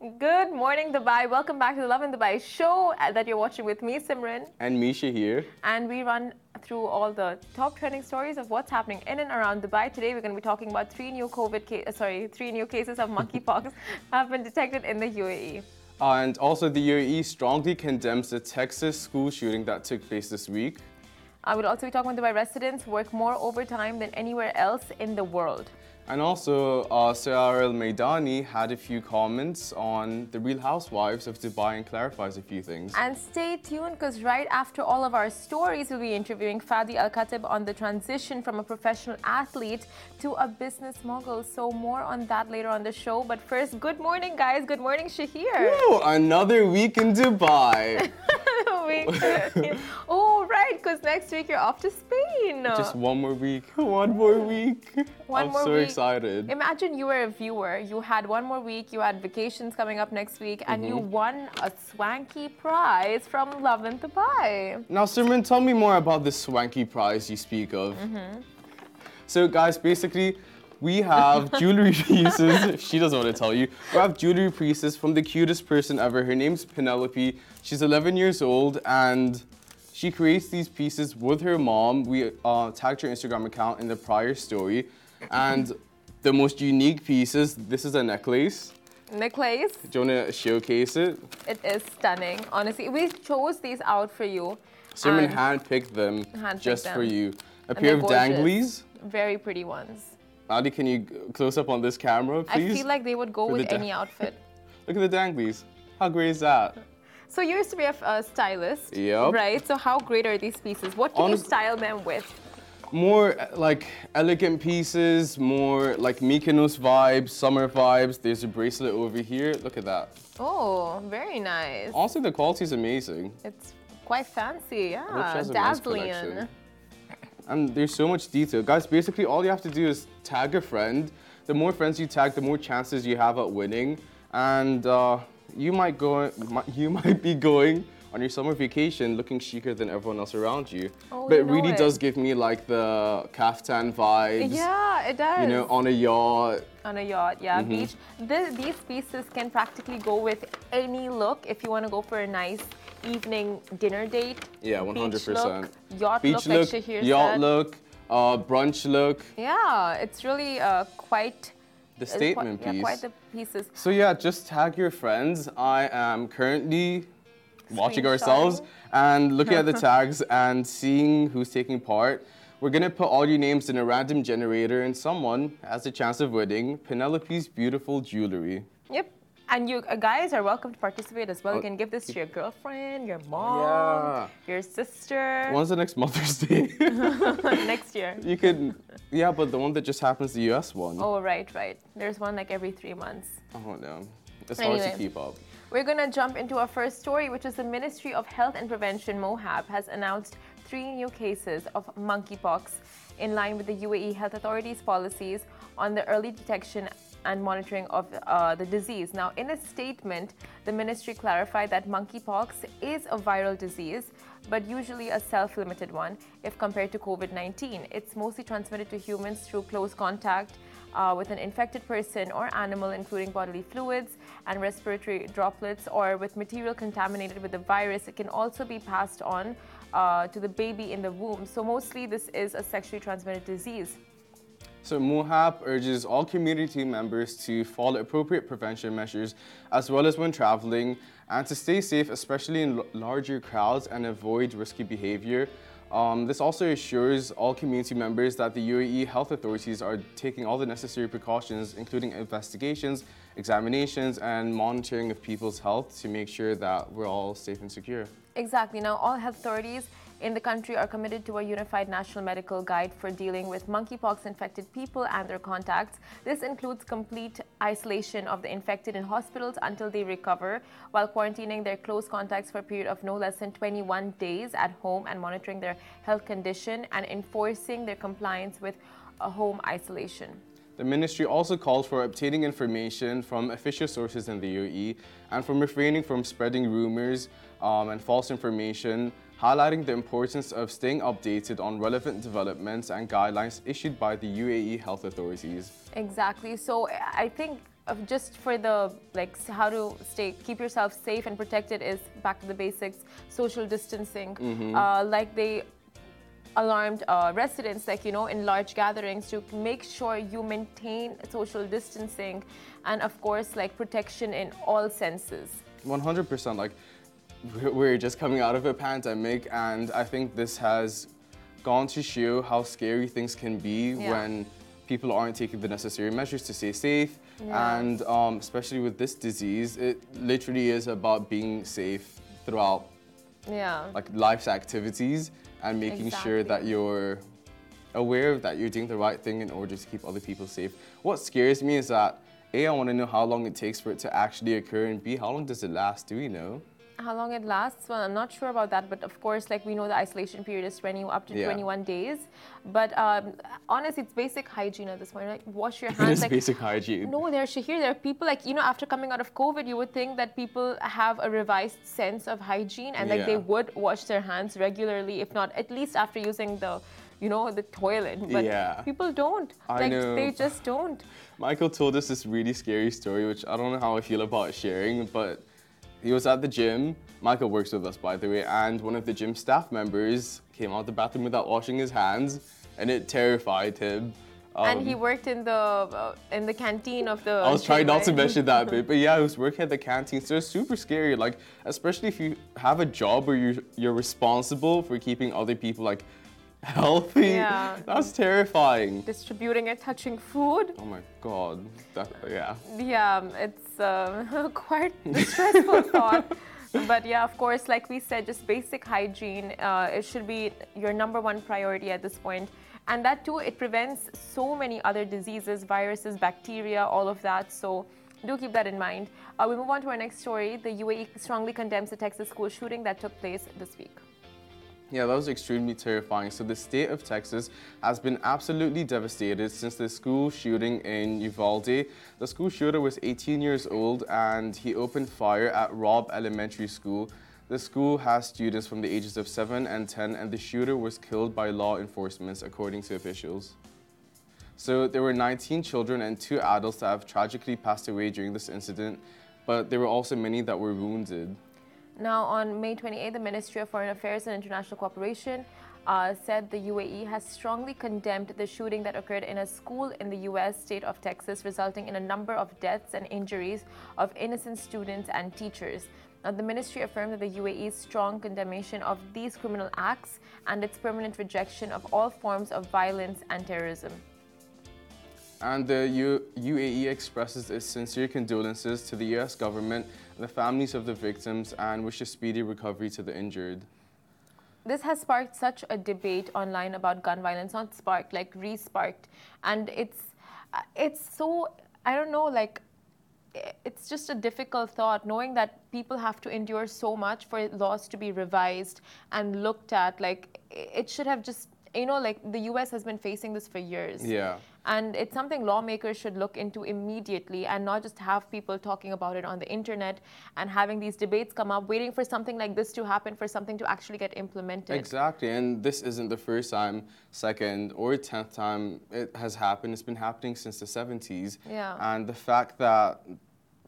Good morning, Dubai. Welcome back to the Lovin Dubai show uh, that you're watching with me, Simran. And Misha here. And we run through all the top trending stories of what's happening in and around Dubai. Today, we're going to be talking about three new COVID case, uh, sorry, three new cases of monkeypox have been detected in the UAE. and also, the UAE strongly condemns the Texas school shooting that took place this week. I will also be talking about Dubai residents work more overtime than anywhere else in the world. And also, uh, Sara Al Madani had a few comments on the Real Housewives of Dubai and clarifies a few things. And stay tuned because right after all of our stories, we'll be interviewing Fadi El Khatib on the transition from a professional athlete to a business mogul. So, more on that later on the show. But first, good morning, guys. Good morning, Shahir. Woo, another week in Dubai. oh, right, because next week you're off to Spain. Just one more week. One more week. One I'm more so week. excited. Imagine you were a viewer. You had one more week. You had vacations coming up next week, and you Mm-hmm. won a swanky prize from Lovin Dubai. Now, Simran, tell me more about this swanky prize you speak of. So, guys, basically, we have jewelry pieces. she doesn't want to tell you. We have jewelry pieces from the cutest person ever. Her name's Penelope. She's 11 years old and she creates these pieces with her mom. We uh, tagged her Instagram account in the prior story. And the most unique pieces this is a necklace. Necklace. Do you want to showcase it? It is stunning. Honestly, we chose these out for you. And handpicked them Handpicked just for you. A And pair of gorgeous. danglies. Very pretty ones. Adi, can you close up on this camera, please? I feel like they would go For with any outfit. Look at the danglies. How great is that? So you used to be a, a stylist, Yep. right? So how great are these pieces? What can Honest- you style them with? More uh, like elegant pieces, more like Mykonos vibes, summer vibes. There's a bracelet over here. Look at that. Oh, very nice. Also, the quality is amazing. It's quite fancy, yeah. a nice Dazzling. And there's so much detail. Guys, basically all you have to do is tag a friend. The more friends you tag, the more chances you have at winning. And uh, you might go you might be going on your summer vacation looking chicer than everyone else around you. Oh, but you it really it. does give me like the kaftan vibes. Yeah, it does. You know, on a yacht. on a yacht, yeah, Mm-hmm. beach. Th- these pieces can practically go with any look if you want to go for a nice evening dinner date. Yeah, 100%. Beach look, yacht Beach look, look, like yacht said. look, uh, brunch look, Yeah, it's really uh, quite. the statement quite, piece. Yeah, quite the pieces. So yeah, just tag your friends. I am currently watching ourselves and looking at the tags and seeing who's taking part. We're gonna put all your names in a random generator and someone has a chance of winning Penelope's beautiful jewelry. Yep. And you uh, guys are welcome to participate as well. You can give this to your girlfriend, your mom, Yeah. your sister When's the next Mother's Day? next year. you could, yeah, but the one that just happens, the US one. Oh, right, right. There's one like every three months. Oh no, it's hard Anyway. to keep up. We're going to jump into our first story, which is the Ministry of Health and Prevention, MOHAP, has announced three new cases of monkeypox in line with the UAE health authorities' policies on the early detection and monitoring of uh, the disease. Now, in a statement, the ministry clarified that monkeypox is a viral disease, but usually a self limited one if compared to COVID 19. It's mostly transmitted to humans through close contact uh, with an infected person or animal, including bodily fluids and respiratory droplets, or with material contaminated with the virus. It can also be passed on uh, to the baby in the womb. So, mostly, this is a sexually transmitted disease. So MOHAP urges all community members to follow appropriate prevention measures as well as when traveling and to stay safe, especially in larger crowds and avoid risky behavior. Um, this also assures all community members that the UAE health authorities are taking all the necessary precautions, including investigations, examinations, and monitoring of people's health to make sure that we're all safe and secure. Exactly. Now, all health authorities in the country are committed to a unified national medical guide for dealing with monkeypox infected people and their contacts. This includes complete isolation of the infected in hospitals until they recover, while quarantining their close contacts for a period of no less than 21 days at home and monitoring their health condition and enforcing their compliance with a home isolation. The ministry also calls for obtaining information from official sources in the UAE and from refraining from spreading rumors um, and false information, highlighting the importance of staying updated on relevant developments and guidelines issued by the UAE health authorities. Exactly. So I think of just for the like how to stay keep yourself safe and protected is back to the basics social distancing uh, like they alarmed uh, residents like you know in large gatherings to make sure you maintain social distancing and of course like protection in all senses 100% like we're- we're just coming out of a pandemic and i think this has gone to show how scary things can be Yeah. when people aren't taking the necessary measures to stay safe Yeah. and um, especially with this disease it literally is about being safe throughout yeah like life's activities and making sure that you're aware that you're doing the right thing in order to keep other people safe. What scares me is that A, I want to know how long it takes for it to actually occur, and B, how long does it last? Do we know? How long it lasts well i'm not sure about that but of course like we know the isolation period is 20 up to Yeah. 21 days but um, honestly it's basic hygiene at this point like wash your hands is like basic hygiene. No, there, Shahir, there are people like, you know, after coming out of COVID, you would think that people have a revised sense of hygiene and like they would wash their hands regularly, if not at least after using the, you know, the toilet. But Yeah. people don't. I like, know. they just don't. Michael told us this really scary story, which I don't know how I feel about sharing, but he was at the gym. Michael works with us, by the way, and one of the gym staff members came out of the bathroom without washing his hands, and it terrified him. and Um, he worked in the uh, in the canteen of the. I was trying not to mention that bit, but yeah, I was working at the canteen, so it's super scary. Like, especially if you have a job where you you're responsible for keeping other people like healthy. Yeah. That's terrifying. Distributing and touching food. Oh my god. That, yeah. Yeah, it's uh, quite a stressful thought. But yeah, of course, like we said, just basic hygiene. Uh, it should be your number one priority at this point. And that too, it prevents so many other diseases, viruses, bacteria, all of that. So do keep that in mind. Uh, we move on to our next story. The UAE strongly condemns the Texas school shooting that took place this week. Yeah, that was extremely terrifying. So the state of Texas has been absolutely devastated since the school shooting in Uvalde. The school shooter was 18 years old and he opened fire at Robb Elementary School. The school has students from the ages of 7 and 10 and the shooter was killed by law enforcement according to officials. So there were 19 children and 2 adults that have tragically passed away during this incident, but there were also many that were wounded. Now, on May 28, the Ministry of Foreign Affairs and International Cooperation uh, said the UAE has strongly condemned the shooting that occurred in a school in the U.S. state of Texas, resulting in a number of deaths and injuries of innocent students and teachers. Now, the ministry affirmed that the UAE's strong condemnation of these criminal acts and its permanent rejection of all forms of violence and terrorism. And the U- UAE expresses its sincere condolences to the US government and the families of the victims and wishes speedy recovery to the injured. this has sparked such a debate online about gun violence not sparked like re-sparked and it's it's so i don't know like it's just a difficult thought knowing that people have to endure so much for laws to be revised and looked at like it should have just you know like the us has been facing this for years Yeah. And it's something lawmakers should look into immediately and not just have people talking about it on the internet and having these debates come up, waiting for something like this to happen, for something to actually get implemented. Exactly, and this isn't the first time, second, or tenth time it has happened. It's been happening since the 70s. Yeah. And the fact that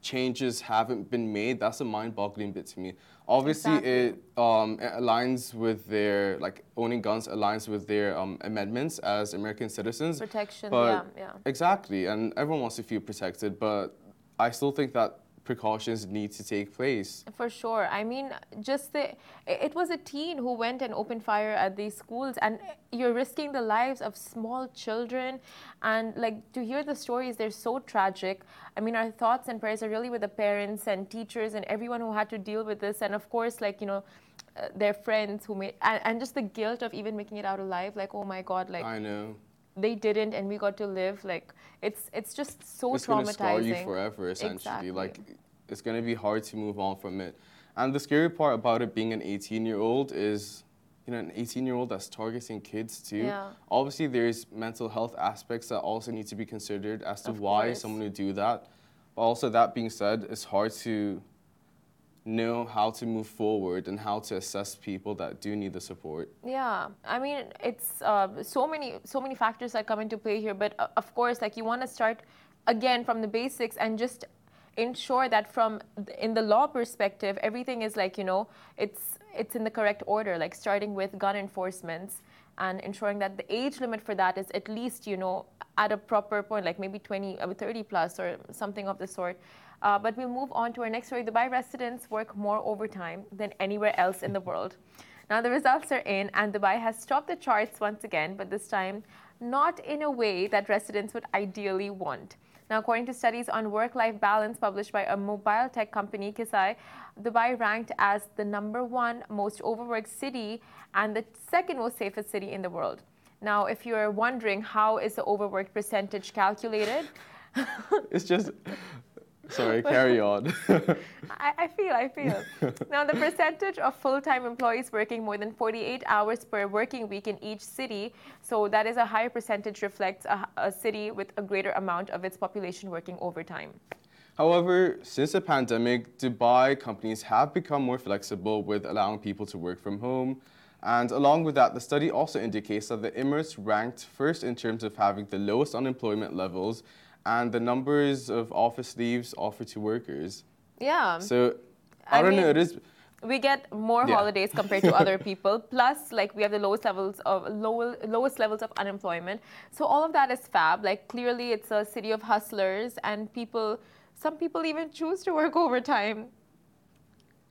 changes haven't been made, that's a mind-boggling bit to me. Obviously, it, um, it aligns with their, like, owning guns aligns with their um, amendments as American citizens. Protection, but yeah, yeah. Exactly, and everyone wants to feel protected, but I still think that precautions need to take place. For sure. I mean, just the it was a teen who went and opened fire at these schools, and you're risking the lives of small children. And like to hear the stories, they're so tragic. I mean, our thoughts and prayers are really with the parents and teachers and everyone who had to deal with this, and of course, like you know. Uh, their friends who made and, and just the guilt of even making it out alive like oh my god like I know. They didn't and we got to live like it's it's just so it's traumatizing gonna scar you forever essentially Exactly. like it's gonna be hard to move on from it and the scary part about it being an 18 year old is you know an 18 year old that's targeting kids too Yeah. obviously there's mental health aspects that also need to be considered as to Of why course. someone would do that but also that being said it's hard to know how to move forward and how to assess people that do need the support. Yeah, I mean it's uh, so many so many factors that come into play here, but uh, of course, like you want to start again from the basics and just ensure that from in the law perspective everything is like you know it's it's in the correct order like starting with gun enforcements and ensuring that the age limit for that is at least you know at a proper point like maybe 20 uh, 30 plus or something of the sort uh, but we'll move on to our next story. Dubai residents work more overtime than anywhere else in the world. Now the results are in and dubai has topped the charts once again but this time not in a way that residents would ideally want. Now, according to studies on work-life balance published by a mobile tech company, Kisi, Dubai ranked as the number one most overworked city and the second most safest city in the world. Now, if you're wondering how is the overworked percentage calculated, it's just Sorry, carry on. I, I, feel, I feel. now, the percentage of full time employees working more than 48 hours per working week in each city, so that is a higher percentage, reflects a, a city with a greater amount of its population working overtime. However, since the pandemic, Dubai companies have become more flexible with allowing people to work from home. And along with that, the study also indicates that the Emirates ranked first in terms of having the lowest unemployment levels and the numbers of office leaves offered to workers. Yeah. So I, I don't mean, know. It is. We get more yeah. holidays compared to other people. Plus, like we have the lowest levels of low, lowest levels of unemployment. So all of that is fab. Like clearly, it's a city of hustlers, and people. Some people even choose to work overtime.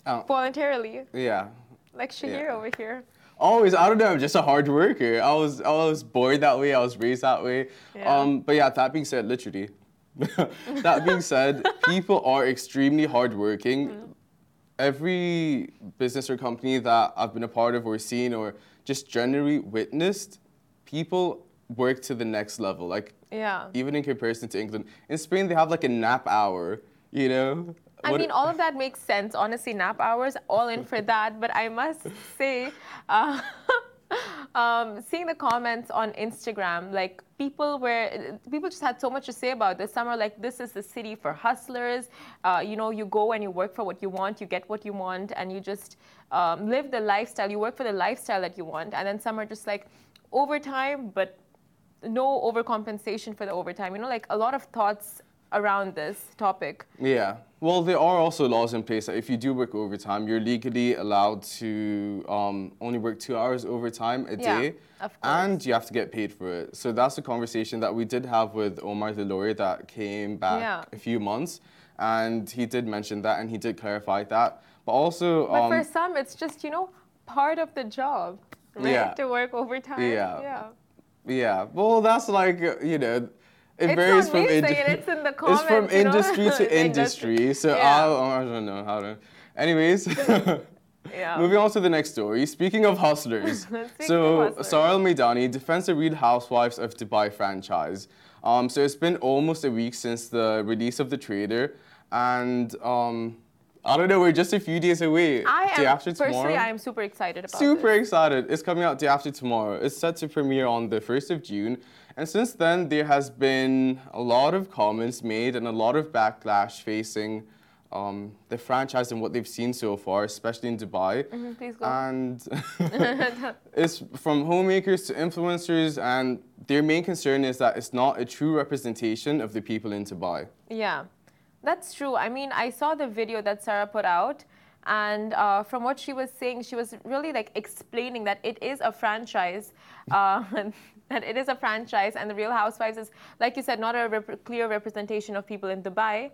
Oh. Voluntarily. Yeah. Like Shahir yeah. over here always I don't know I'm just a hard worker. I was I was born that way. I was raised that way. Yeah. Um, but yeah, that being said, literally, that being said, people are extremely hardworking. Mm-hmm. Every business or company that I've been a part of or seen or just generally witnessed, people work to the next level. Like yeah. even in comparison to England, in Spain they have like a nap hour. You know, I mean, all of that makes sense. Honestly, nap hours, all in for that. But I must say, uh, um, seeing the comments on Instagram, like people were, people just had so much to say about this. Some are like, this is the city for hustlers. Uh, you know, you go and you work for what you want, you get what you want, and you just um, live the lifestyle. You work for the lifestyle that you want. And then some are just like, overtime, but no overcompensation for the overtime. You know, like a lot of thoughts around this topic. Yeah. Well, there are also laws in place that if you do work overtime, you're legally allowed to um, only work two hours overtime a yeah, day. And you have to get paid for it. So that's a conversation that we did have with Omar, the lawyer that came back yeah. a few months. And he did mention that and he did clarify that. But also. But um, for some, it's just, you know, part of the job, right? Yeah. To work overtime. Yeah. Yeah. Yeah. Well, that's like, you know, it it's varies from in- it's in the comments, it's from industry know? to industry. So yeah. I, I don't know how to. Anyways. Yeah. Moving on to the next story. Speaking of hustlers, so of hustlers. Sara Al defends the Real Housewives of Dubai franchise. Um, so it's been almost a week since the release of the trailer, and um, I don't know, we're just a few days away. I day am, after tomorrow. Personally, I am super excited about it. Super this. excited. It's coming out day after tomorrow. It's set to premiere on the 1st of June. And since then, there has been a lot of comments made and a lot of backlash facing um, the franchise and what they've seen so far, especially in Dubai. Mm-hmm, please go. And it's from homemakers to influencers, and their main concern is that it's not a true representation of the people in Dubai. Yeah, that's true. I mean, I saw the video that Sara put out. And uh, from what she was saying, she was really like explaining that it is a franchise. Uh, that it is a franchise and the Real Housewives is, like you said, not a rep- clear representation of people in Dubai.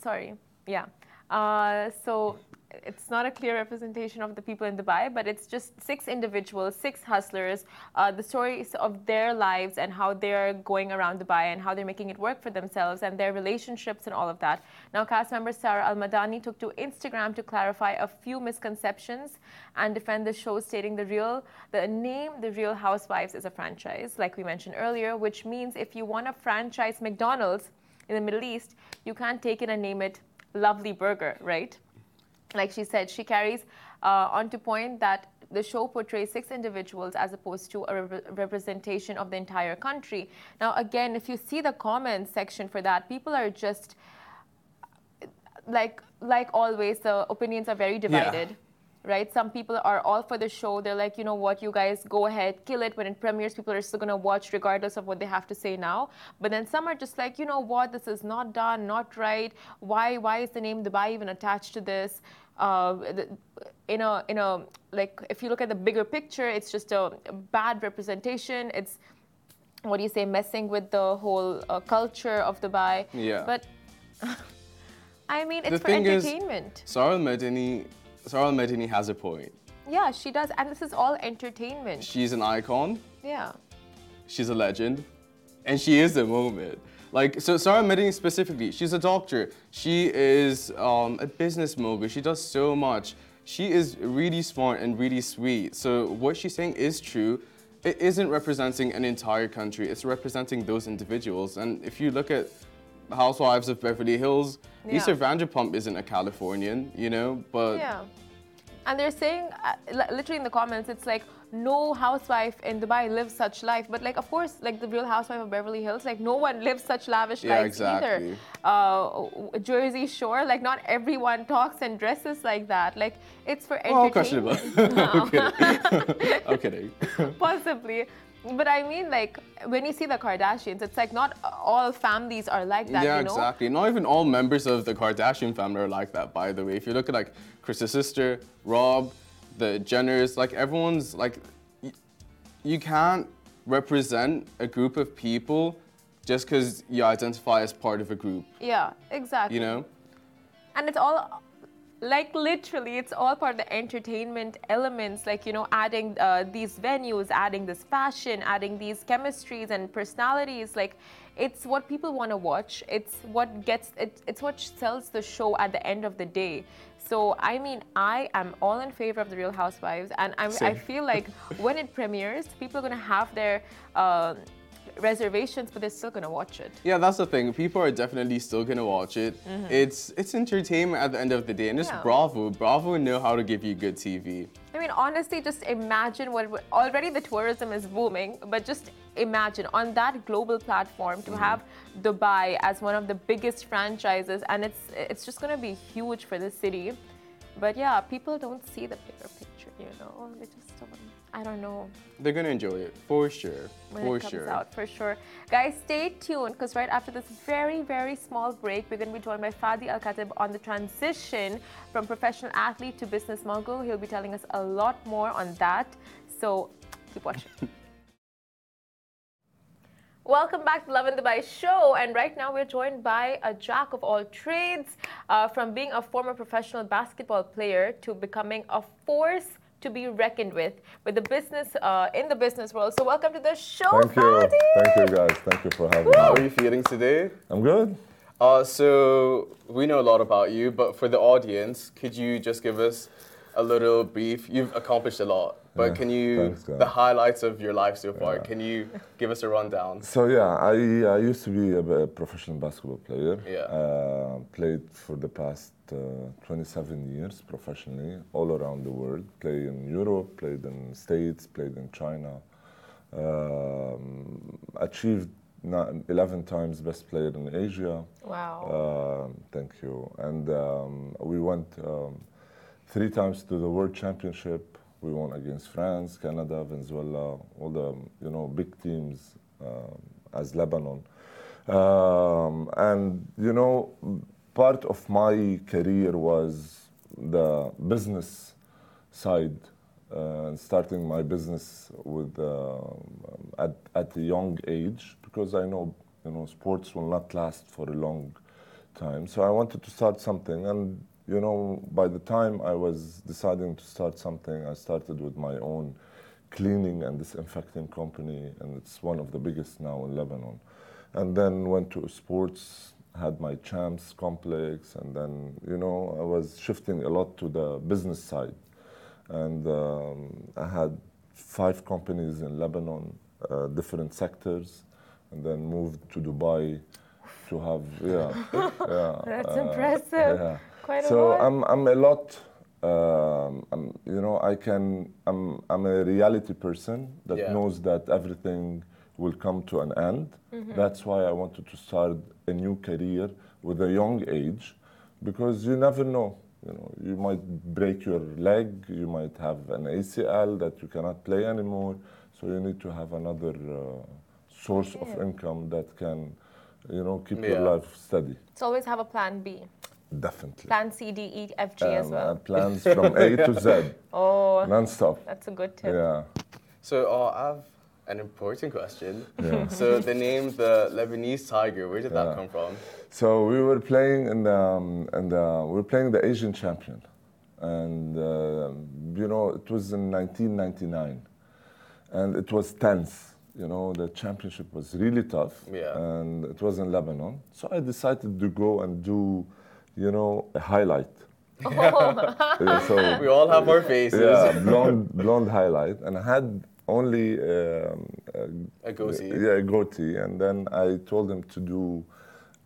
Sorry, yeah. Uh, so it's not a clear representation of the people in Dubai, but it's just six individuals, six hustlers, uh, the stories of their lives and how they're going around Dubai and how they're making it work for themselves and their relationships and all of that. Now, cast member Sara Al Madani took to Instagram to clarify a few misconceptions and defend the show, stating the real, the name, The Real Housewives is a franchise, like we mentioned earlier, which means if you want to franchise McDonald's in the Middle East, you can't take it and name it Lovely Burger, right? Like she said, she carries uh, on to point that the show portrays six individuals as opposed to a re- representation of the entire country. Now, again, if you see the comments section for that, people are just like like always. The opinions are very divided. Yeah. Right? Some people are all for the show. They're like, you know what, you guys go ahead, kill it. When it premieres, people are still gonna watch regardless of what they have to say now. But then some are just like, you know what, this is not done, not right. Why why is the name Dubai even attached to this? Uh, in a in a like if you look at the bigger picture, it's just a bad representation. It's what do you say, messing with the whole uh, culture of Dubai. Yeah. But I mean, it's The for thing is- entertainment. Sara Madani, Sara Madani has a point. yeah, she does, and this is all entertainment. She's an icon. yeah. She's a legend, and she is the moment. Like so, Sara Madani specifically, she's a doctor. She is um, a business mogul. She does so much. She is really smart and really sweet. So what she's saying is true. It isn't representing an entire country. It's representing those individuals. And if you look at Housewives of Beverly Hills, Lisa Vanderpump isn't a Californian, you know, but Yeah. And they're saying, uh, literally in the comments, it's like, no housewife in Dubai lives such life. But like, of course, like the real housewife of Beverly Hills, like no one lives such lavish Yeah, lives either. exactly. Uh, Jersey Shore, like not everyone talks and dresses like that. Like it's for entertainment. questionable. I'm kidding. I'm kidding. Possibly. But I mean, like, when you see the Kardashians, it's like not all families are like that, yeah, you know? exactly. Not even all members of the Kardashian family are like that, by the way. If you look at like Chris's sister, Rob, the Jenners, like everyone's like, y- you can't represent a group of people just because you identify as part of a group, Yeah, exactly. you know? and it's all like literally it's all part of the entertainment elements like you know adding uh, these venues adding this fashion adding these chemistries and personalities. Like it's what people want to watch. It's what gets it, it's what sells the show at the end of the day. So i mean i am all in favor of the real housewives and I'm, i feel like when it premieres people are going to have their uh, reservations but they're still to watch it Yeah, that's the thing. People are definitely still gonna watch it. It's it's entertainment at the end of the day, and Mm-hmm. Yeah. Bravo. Bravo know how to give you good TV. I mean, honestly, just imagine what would- already the tourism is booming, but just imagine on that global platform to have Dubai as one of the biggest franchises, and it's it's just gonna be huge for the city. But yeah, people don't see the bigger picture, you know. They just. I don't know They're gonna enjoy it for sure. when for it comes sure. out for sure. Guys, stay tuned because right after this very, very small break, we're to be joined by Fadi El Khatib on the transition from professional athlete to business mogul. He'll be telling us a lot more on that. So keep watching. Welcome back to Lovin Dubai show. And right now we're joined by a jack of all trades, uh, from being a former professional basketball player to becoming a force to be reckoned with, with the business uh, in the business world. So welcome to the show, Thank you. Thank you, guys. Thank you for having How me. How are you feeling today? I'm good. Uh, so we know a lot about you, but for the audience, could you just give us a little brief? You've accomplished a lot, but Yeah, can you thanks, the highlights of your life so far? Can you give us a rundown? So yeah, I, I used to be a, a professional basketball player. Yeah. Uh, played for the past 27 years professionally all around the world. Played in Europe, played in States, played in China. Um, achieved ni- 11 times best player in Asia. Wow. Um, thank you. And um, we went um, three times to the World Championship. We won against France, Canada, Venezuela, all the you know big teams um, as Lebanon. Um, and you know, part of my career was the business side, uh, starting my business with uh, at at a young age because I know you know sports will not last for a long time. So I wanted to start something, and you know by the time I was deciding to start something, I started with my own cleaning and disinfecting company, and it's one of the biggest now in Lebanon. And then went to sports, had my champs complex, and then you know I was shifting a lot to the business side, and um, I had five companies in Lebanon, uh, different sectors, and then moved to Dubai to have yeah, yeah. That's uh, impressive. yeah. Quite a so lot. I'm I'm a lot. Um, I'm, you know, I can. I'm I'm a reality person that Yeah. knows that everything will come to an end. Mm-hmm. That's why I wanted to start a new career with a young age, because you never know. You know, you might break your leg, you might have an ACL that you cannot play anymore. So you need to have another uh, source of income that can, you know, keep your life steady. So always have a plan B. Definitely. Plan C, D, E, F, G as Um, well. uh, plans from A to Z, Oh, non-stop. that's a good tip. Yeah. So uh, I have an important question. Yeah. So the name, the Lebanese tiger, where did Yeah. that come from? So we were playing in the, um, in the we were playing the Asian champion, and uh, you know it was in 1999, and it was tense. You know the championship was really tough, Yeah. and it was in Lebanon. So I decided to go and do, you know, a highlight. Yeah, so We all have our faces. yeah, blonde blonde highlight, and I had only um, A goatee. yeah, a goatee, and then I told him to do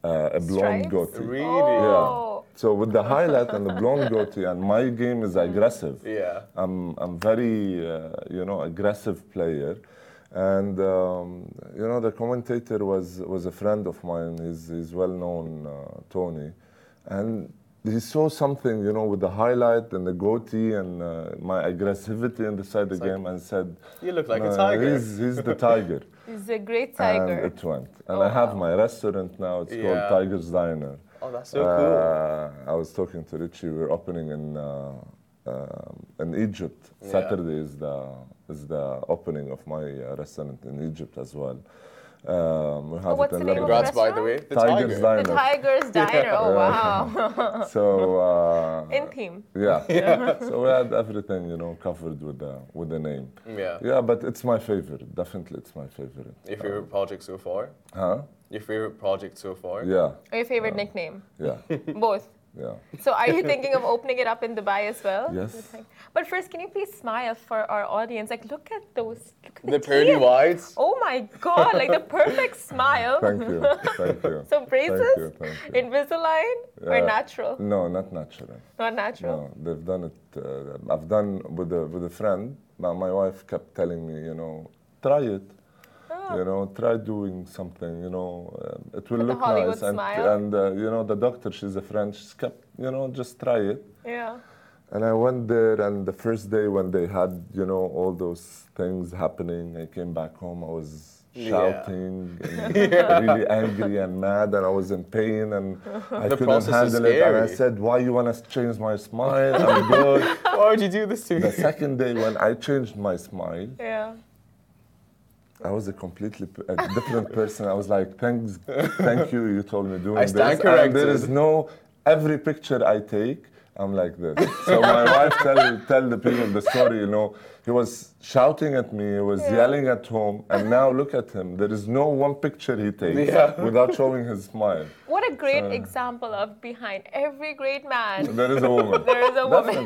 uh, a blonde Stripes? goatee. Really? Oh. Yeah. So with the highlight and the blonde goatee, and my game is aggressive. Yeah. I'm I'm very uh, you know aggressive player, and um, you know the commentator was was a friend of mine. He's he's well known, uh, Tony, and he saw something you know with the highlight and the goatee and uh, my aggressivity in the side of the like, game, and said, You look like a tiger." He's he's the tiger." He's a great And tiger. it went. And Oh, I have wow. my restaurant now. It's Yeah. called Tiger's Diner. Oh, that's so cool. Uh, I was talking to Richie. We're opening in uh, um in Egypt. Yeah. Saturday is the is the opening of my uh, restaurant in Egypt as well. Um, we have what's it in the name of Lebanon. Congrats, by the way. The Tiger's tiger. the Tiger's Diner. Oh, wow. So uh, In theme. yeah. so we had everything you know covered with the with the name. Yeah. Yeah, but it's my favorite. Definitely, it's my favorite. Your favorite project so far? Huh? Your favorite project so far? Yeah. Or your favorite nickname? Yeah. Both. Yeah. So are you thinking of opening it up in Dubai as well? Yes. But first, can you please smile for our audience? Like, look at those. Look at The pearly teeth. whites? Oh my God! Like the perfect smile. Thank you. Thank you. So braces, Thank you. Thank you. Invisalign, or natural? No, not natural. Not natural. No, they've done it. Uh, I've done with a with a friend. My, my wife kept telling me, you know, try it. You know, try doing something. You know, uh, it will With the look Hollywood nice. And smile. and uh, you know, the doctor, she's a French. She's kept, you know, just try it. Yeah. And I went there, and the first day when they had, you know, all those things happening, I came back home. I was Yeah. shouting, and really angry and mad, and I was in pain, and I The couldn't handle it. And I said, "Why you want to change my smile? I'm good." Why would you do this to me? the second day when I changed my smile, Yeah. I was a completely p- a different person. I was like, "Thanks, thank you. You told me doing I stand this." And there corrected. is no every picture I take. I'm like this. So my wife tell tell the people the story. You know, he was shouting at me. He was Yeah. yelling at home. And now look at him. There is no one picture he takes Yeah. without showing his smile. What a great example of behind every great man. There is a woman. There is a woman.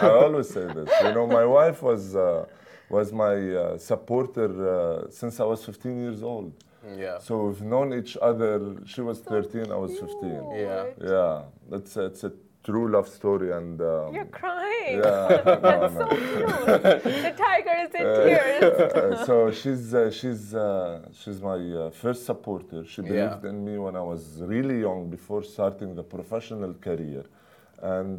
I always say this. You know, my wife was uh, was my uh, supporter uh, since I was 15 years old. Yeah. So we've known each other. She was 13, I was 15. Yeah. Yeah, it's a, it's a true love story, and um, You're crying. yeah, That's no, so no. cute. The tiger is in tears. Uh, so she's uh, she's uh, she's my uh, first supporter. She Yeah. believed in me when I was really young, before starting the professional career, and.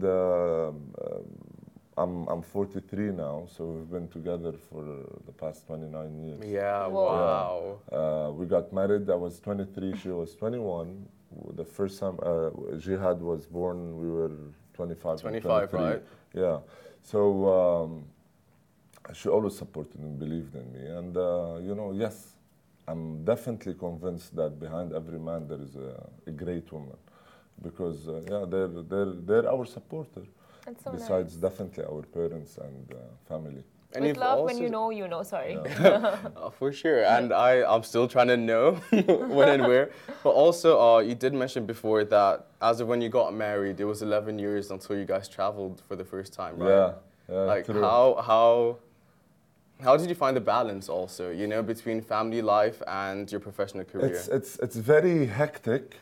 I'm, I'm 43 now, so we've been together for the past 29 years. Yeah, Whoa. wow. Uh, we got married. I was 23. She was 21. The first time uh, Jihad was born, we were 25. 25, right? Yeah. So um, she always supported and believed in me. And uh, you know, yes, I'm definitely convinced that behind every man there is a, a great woman, because uh, yeah, they're they're they're our supporter. That's so Besides, nice. definitely our parents and uh, family. And With you've love, when you know, you know. Sorry. Oh, for sure. And I, I'm still trying to know when and where. But also, uh, you did mention before that as of when you got married, it was 11 years until you guys traveled for the first time, right? Yeah. yeah Like true. how how how did you find the balance also, you know, between family life and your professional career? It's, it's, it's very hectic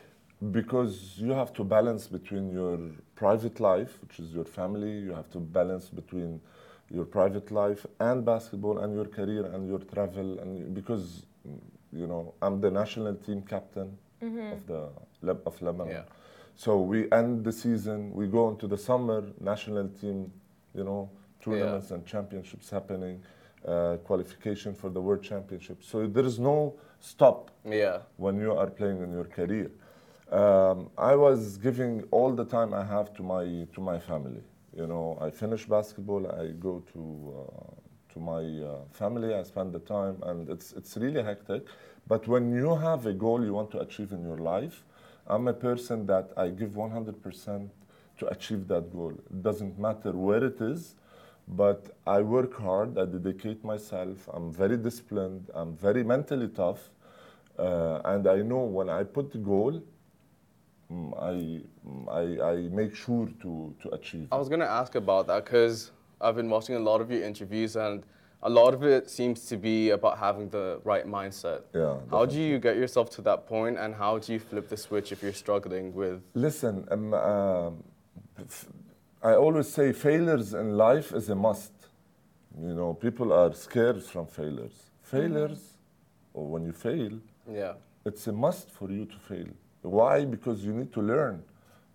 because you have to balance between your private life, which is your family, you have to balance between your private life and basketball and your career and your travel and because you know I'm the national team captain of the of Lebanon. Yeah. So we end the season, we go into the summer national team, you know, tournaments and championships happening, uh, qualification for the world championship. So there is no stop Yeah. when you are playing in your career. Um, I was giving all the time I have to my to my family. You know, I finish basketball, I go to uh, to my uh, family, I spend the time, and it's it's really hectic. But when you have a goal you want to achieve in your life, I'm a person that I give 100% to achieve that goal. It doesn't matter where it is, but I work hard, I dedicate myself, I'm very disciplined, I'm very mentally tough, uh, and I know when I put the goal, I, mm, I, I make sure to, to achieve. I was gonna ask about that because I've been watching a lot of your interviews and a lot of it seems to be about having the right mindset. Yeah, How do you get yourself to that point and how do you flip the switch if you're struggling with Listen, um, um, I always say failures in life is a must. You know, people are scared from failures. Failures, or when you fail, yeah. it's a must for you to fail. Why? Because you need to learn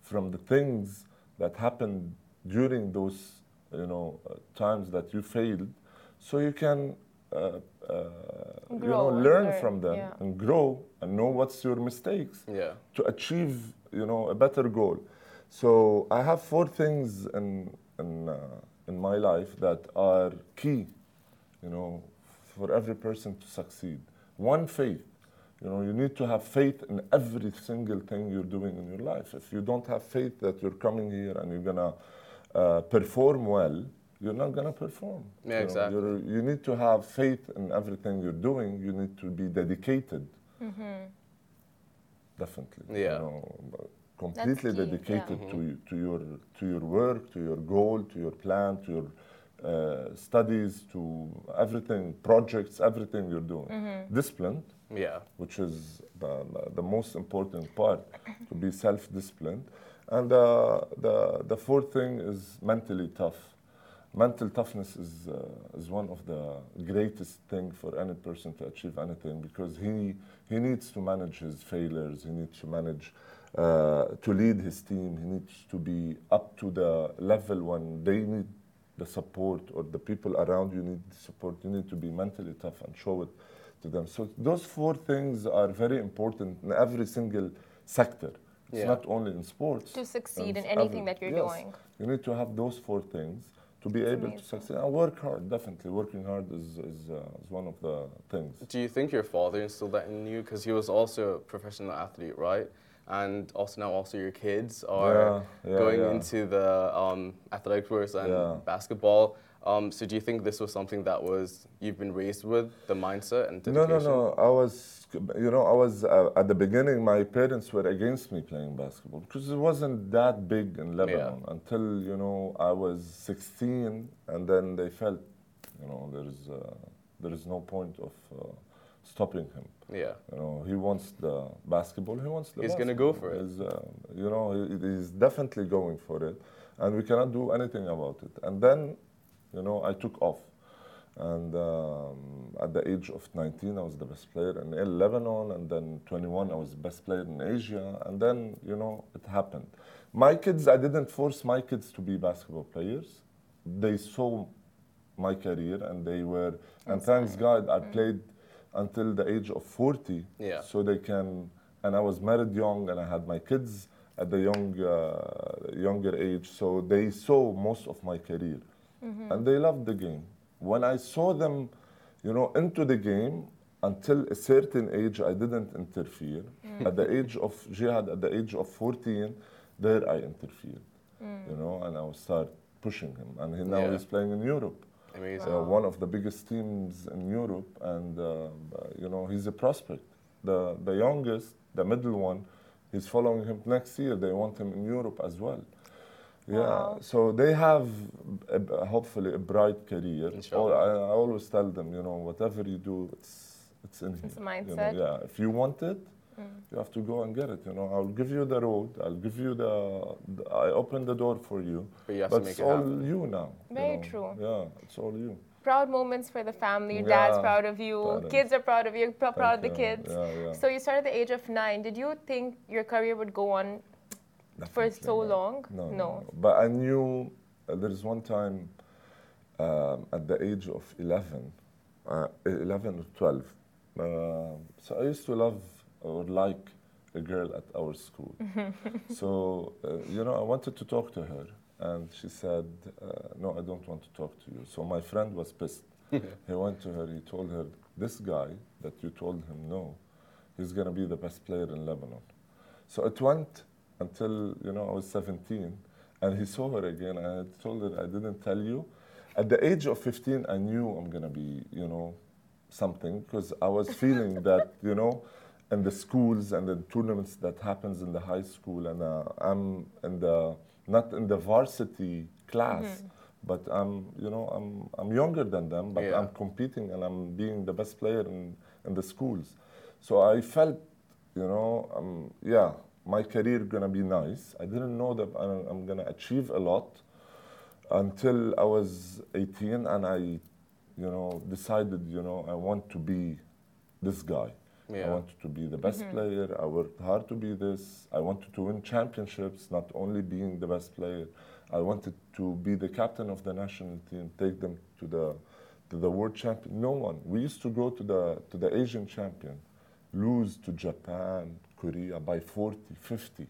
from the things that happened during those, you know, uh, times that you failed, so you can, uh, uh, you know, learn learn, from them yeah. and grow and know what's your mistakes Yeah. to achieve, you know, a better goal. So I have four things in in uh, in my life that are key, you know, for every person to succeed. One, faith. You know, you need to have faith in every single thing you're doing in your life. If you don't have faith that you're coming here and you're gonna uh, perform well, you're not gonna perform. Yeah, You know, exactly. you're- you need to have faith in everything you're doing. You need to be dedicated. Definitely. Yeah. You know, completely key, dedicated yeah. to, you- to your to your work, to your goal, to your plan, to your uh, studies, to everything, projects, everything you're doing. Disciplined, Yeah. which is the, the most important part, to be self-disciplined. And uh, the, the fourth thing is mentally tough. Mental toughness is, uh, is one of the greatest thing for any person to achieve anything because he, he needs to manage his failures, he needs to manage, uh, to lead his team, he needs to be up to the level when they need the support or the people around you need the support, you need to be mentally tough and show it to them. So those four things are very important in every single sector. It's Yeah. not only in sports. To succeed in It's anything that you're yes. doing. You need to have those four things to be able to succeed. And work hard, definitely. Working hard is, is, uh, is one of the things. Do you think your father instilled that in you? Because he was also a professional athlete, right? And also now also your kids are Yeah, yeah, going yeah. into the um, athletic works and Yeah. basketball. Um, so do you think this was something that was you've been raised with the mindset and No, dedication? no, no. no. I was, you know, I was uh, at the beginning. My parents were against me playing basketball because it wasn't that big in Lebanon until you know I was 16, and then they felt, you know, there is uh, there is no point of uh, stopping him. Yeah. You know, he wants the basketball. He wants the. He's gonna go for it. He's, uh, you know, he, he's definitely going for it, and we cannot do anything about it. And then, you know, I took off, and um, at the age of 19, I was the best player in Lebanon, and then 21, I was the best player in Asia, and then, you know, it happened. My kids, I didn't force my kids to be basketball players. They saw my career, and they were, and thanks God, I played until the age of 40 Yeah. so they can and i was married young and i had my kids at the young uh, younger age so they saw most of my career and they loved the game when i saw them you know into the game until a certain age i didn't interfere at the age of jihad at the age of 14 there i interfered you know and i would start pushing him and he, now Yeah. he's playing in europe Amazing. uh, one of the biggest teams in Europe, and uh, you know he's a prospect. The the youngest, the middle one, he's following him next year. They want him in Europe as well. Yeah, Wow. so they have a, a- hopefully a bright career. Inshallah. I, I always tell them, you know, whatever you do, it's it's in here. It's a you know, mindset. yeah, if you want it, Mm. you have to go and get it. You know, I'll give you the road. I'll give you the. the I open the door for you. But you have but to make it's it all happen. you now. you Very know. true. Yeah, it's all you. Proud moments for the family. Your Dad's Yeah, proud of you. parents. Kids are proud of you. Pr- proud of the you. kids. Yeah, yeah. So you started at the age of nine. Did you think your career would go on For so not. long? No, no, No. no. But I knew uh, there's one time um, at the age of 11, uh, 11 or 12. Uh, so I used to love or like a girl at our school. so, uh, you know, I wanted to talk to her. And she said, uh, No, I don't want to talk to you. So my friend was pissed. he went to her, he told her, This guy that you told him no, he's going to be the best player in Lebanon. So it went until, you know, I was 17. And he saw her again. And I told her, I didn't tell you. At the age of 15, I knew I'm going to be, you know, something because I was feeling that, you know, in the schools and the tournaments that happens in the high school, and uh, I'm in the not in the varsity class, but I'm, you know, I'm I'm younger than them, but Yeah. I'm competing and I'm being the best player in in the schools. So I felt, you know, um, yeah, my career gonna be nice. I didn't know that I'm, I'm gonna achieve a lot until I was 18 and I, you know, decided, you know, I want to be this guy. I wanted to be the best mm-hmm. player. I worked hard to be this. I wanted to win championships, not only being the best player. I wanted to be the captain of the national team, take them to the to the world champion. No one. We used to go to the to the Asian champion, lose to Japan, Korea by 40, 50.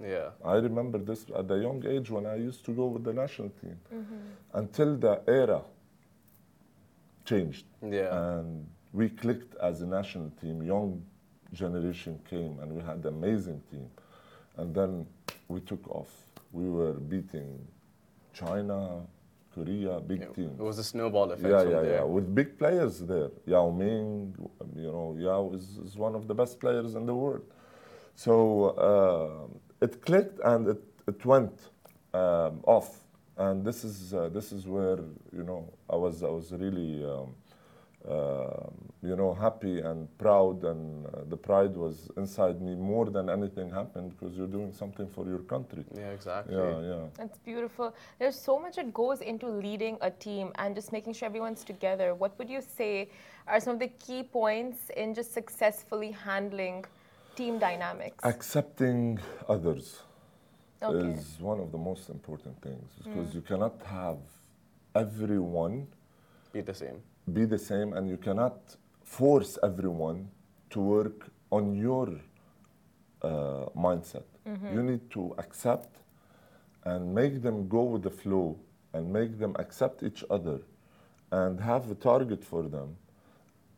Yeah. I remember this at a young age when I used to go with the national team mm-hmm. until the era changed. Yeah. And we clicked as a national team. Young generation came and we had an amazing team. And then we took off. We were beating China, Korea, big teams. It was a snowball effect Yeah, yeah, there. yeah. With big players there. Yao Ming, you know, Yao is, is one of the best players in the world. So uh, it clicked and it, it went um, off. And this is, uh, this is where, you know, I was, I was really, um, uh, you know, happy and proud. And uh, the pride was inside me more than anything happened because you're doing something for your country. Yeah, exactly. Yeah, yeah. That's beautiful. There's so much that goes into leading a team and just making sure everyone's together. What would you say are some of the key points in just successfully handling team dynamics? Accepting others. Okay. is one of the most important things because you cannot have everyone Be the same. be the same and you cannot force everyone to work on your uh, mindset. You need to accept and make them go with the flow and make them accept each other and have a target for them.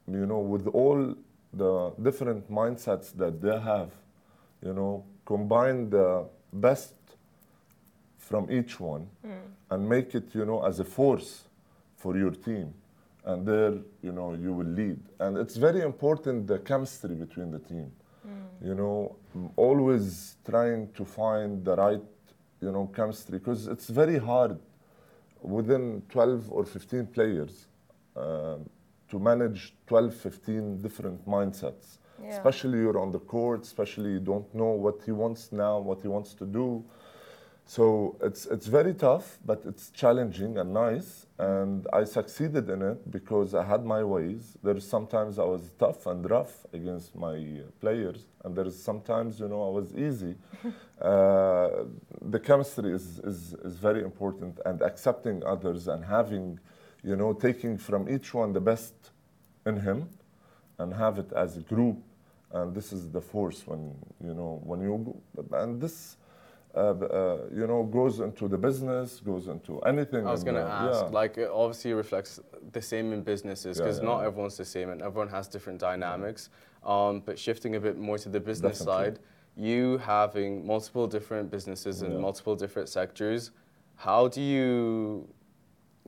You know, with all the different mindsets that they have, you know, combine the best from each one and make it, you know, as a force for your team. And there, you know, you will lead. And it's very important the chemistry between the team. You know, always trying to find the right, you know, chemistry because it's very hard within 12 or 15 players um, to manage 12, 15 different mindsets. Yeah. Especially you're on the court, especially you don't know what he wants now, what he wants to do. So it's, it's very tough, but it's challenging and nice. And I succeeded in it because I had my ways. There's sometimes I was tough and rough against my players, and there's sometimes, you know, I was easy. uh, the chemistry is, is, is very important, and accepting others and having, you know, taking from each one the best in him and have it as a group. And this is the force when, you know, when you, and this, uh, uh, you know, goes into the business, goes into anything. I was going to ask, yeah. like, it obviously reflects the same in businesses because yeah, not yeah. everyone's the same and everyone has different dynamics. Um, but shifting a bit more to the business Definitely. side, you having multiple different businesses in multiple different sectors, how do you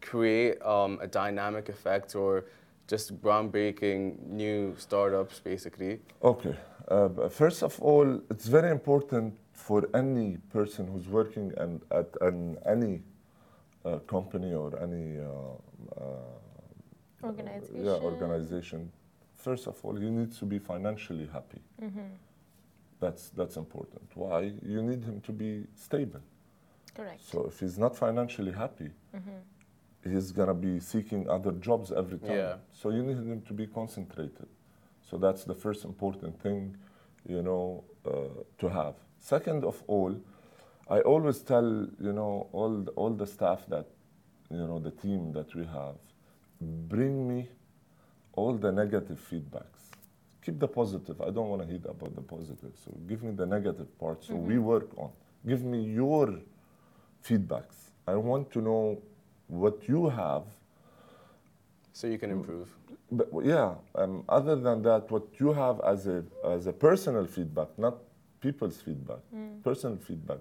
create um, a dynamic effect or just groundbreaking new startups, basically? Okay. Uh, first of all, it's very important for any person who's working and at an, any uh, company or any uh, uh, Organization. yeah, organization. First of all, you need to be financially happy. Mhm. That's that's important. Why? You need him to be stable. Correct. So if he's not financially happy, he's gonna be seeking other jobs every time. Yeah. So you need him to be concentrated. So that's the first important thing, you know, uh, to have. Second of all, I always tell you know all the, all the staff that you know the team that we have, bring me all the negative feedbacks. Keep the positive. I don't want to hear about the positive. So give me the negative part. So we work on. Give me your feedbacks. I want to know what you have So you can improve. but yeah, um, other than that, what you have as a as a personal feedback, not people's feedback, personal feedback,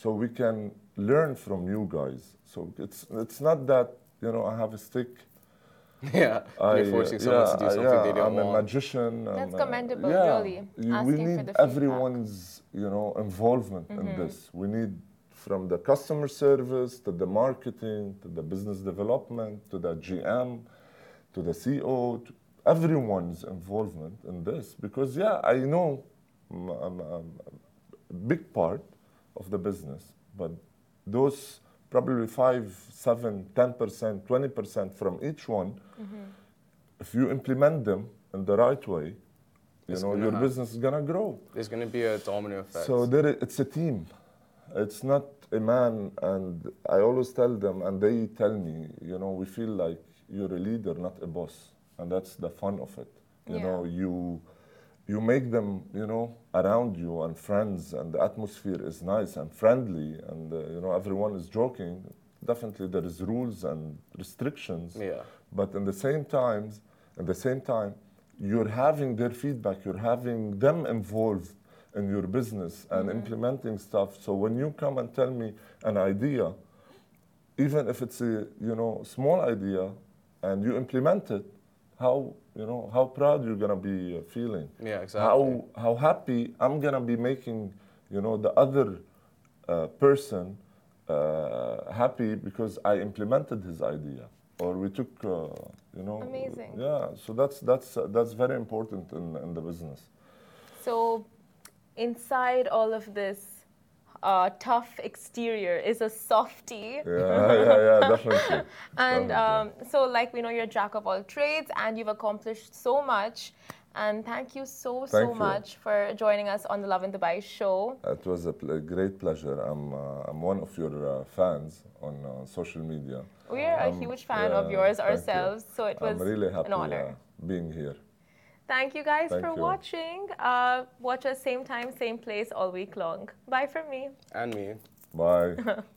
so we can learn from you guys. So it's it's not that you know I have a stick. yeah. I, You're forcing someone yeah, to do something yeah, they don't I'm a magician. That's I'm a- commendable, yeah. really, You- asking we for need the feedback. everyone's you know involvement Mm-hmm. in this. We need from the customer service to the marketing to the business development to the GM to the CEO, to everyone's involvement in this. Because yeah, I know I'm, I'm- I'm a big part of the business, but those probably five, seven, ten percent, twenty percent from each one, mm-hmm. if you implement them in the right way, you It's know your have- business is gonna grow. There's going to be a domino effect. So there, it's a team. It's not a man, and I always tell them, and they tell me, you know, we feel like you're a leader, not a boss, and that's the fun of it. You Yeah. know, you you make them, you know, around you and friends, and the atmosphere is nice and friendly, and uh, you know, everyone is joking. Definitely, there is rules and restrictions. yeah. But in the same times, at the same time, you're having their feedback, you're having them involved in your business and implementing stuff. So when you come and tell me an idea, even if it's a you know small idea, and you implement it, how you know how proud you're gonna be feeling. Yeah, exactly. How how happy I'm gonna be making you know the other uh, person uh, happy because I implemented his idea or we took uh, you know Amazing. yeah so that's that's uh, that's very important in, in the business So, inside all of this uh, tough exterior is a softie. yeah yeah yeah definitely And Definitely. um, so, like, we know you're a jack of all trades and you've accomplished so much. And thank you so, so you. much for joining us on the Lovin Dubai show. it was a, pl- great pleasure I'm uh, I'm one of your uh, fans on uh, social media We're a Um, huge fan of yours thank you. ourselves, so it was I'm really happy an honor. uh, being here Thank you guys Thank for you. watching. Uh, watch us same time, same place all week long. Bye from me. And me. bye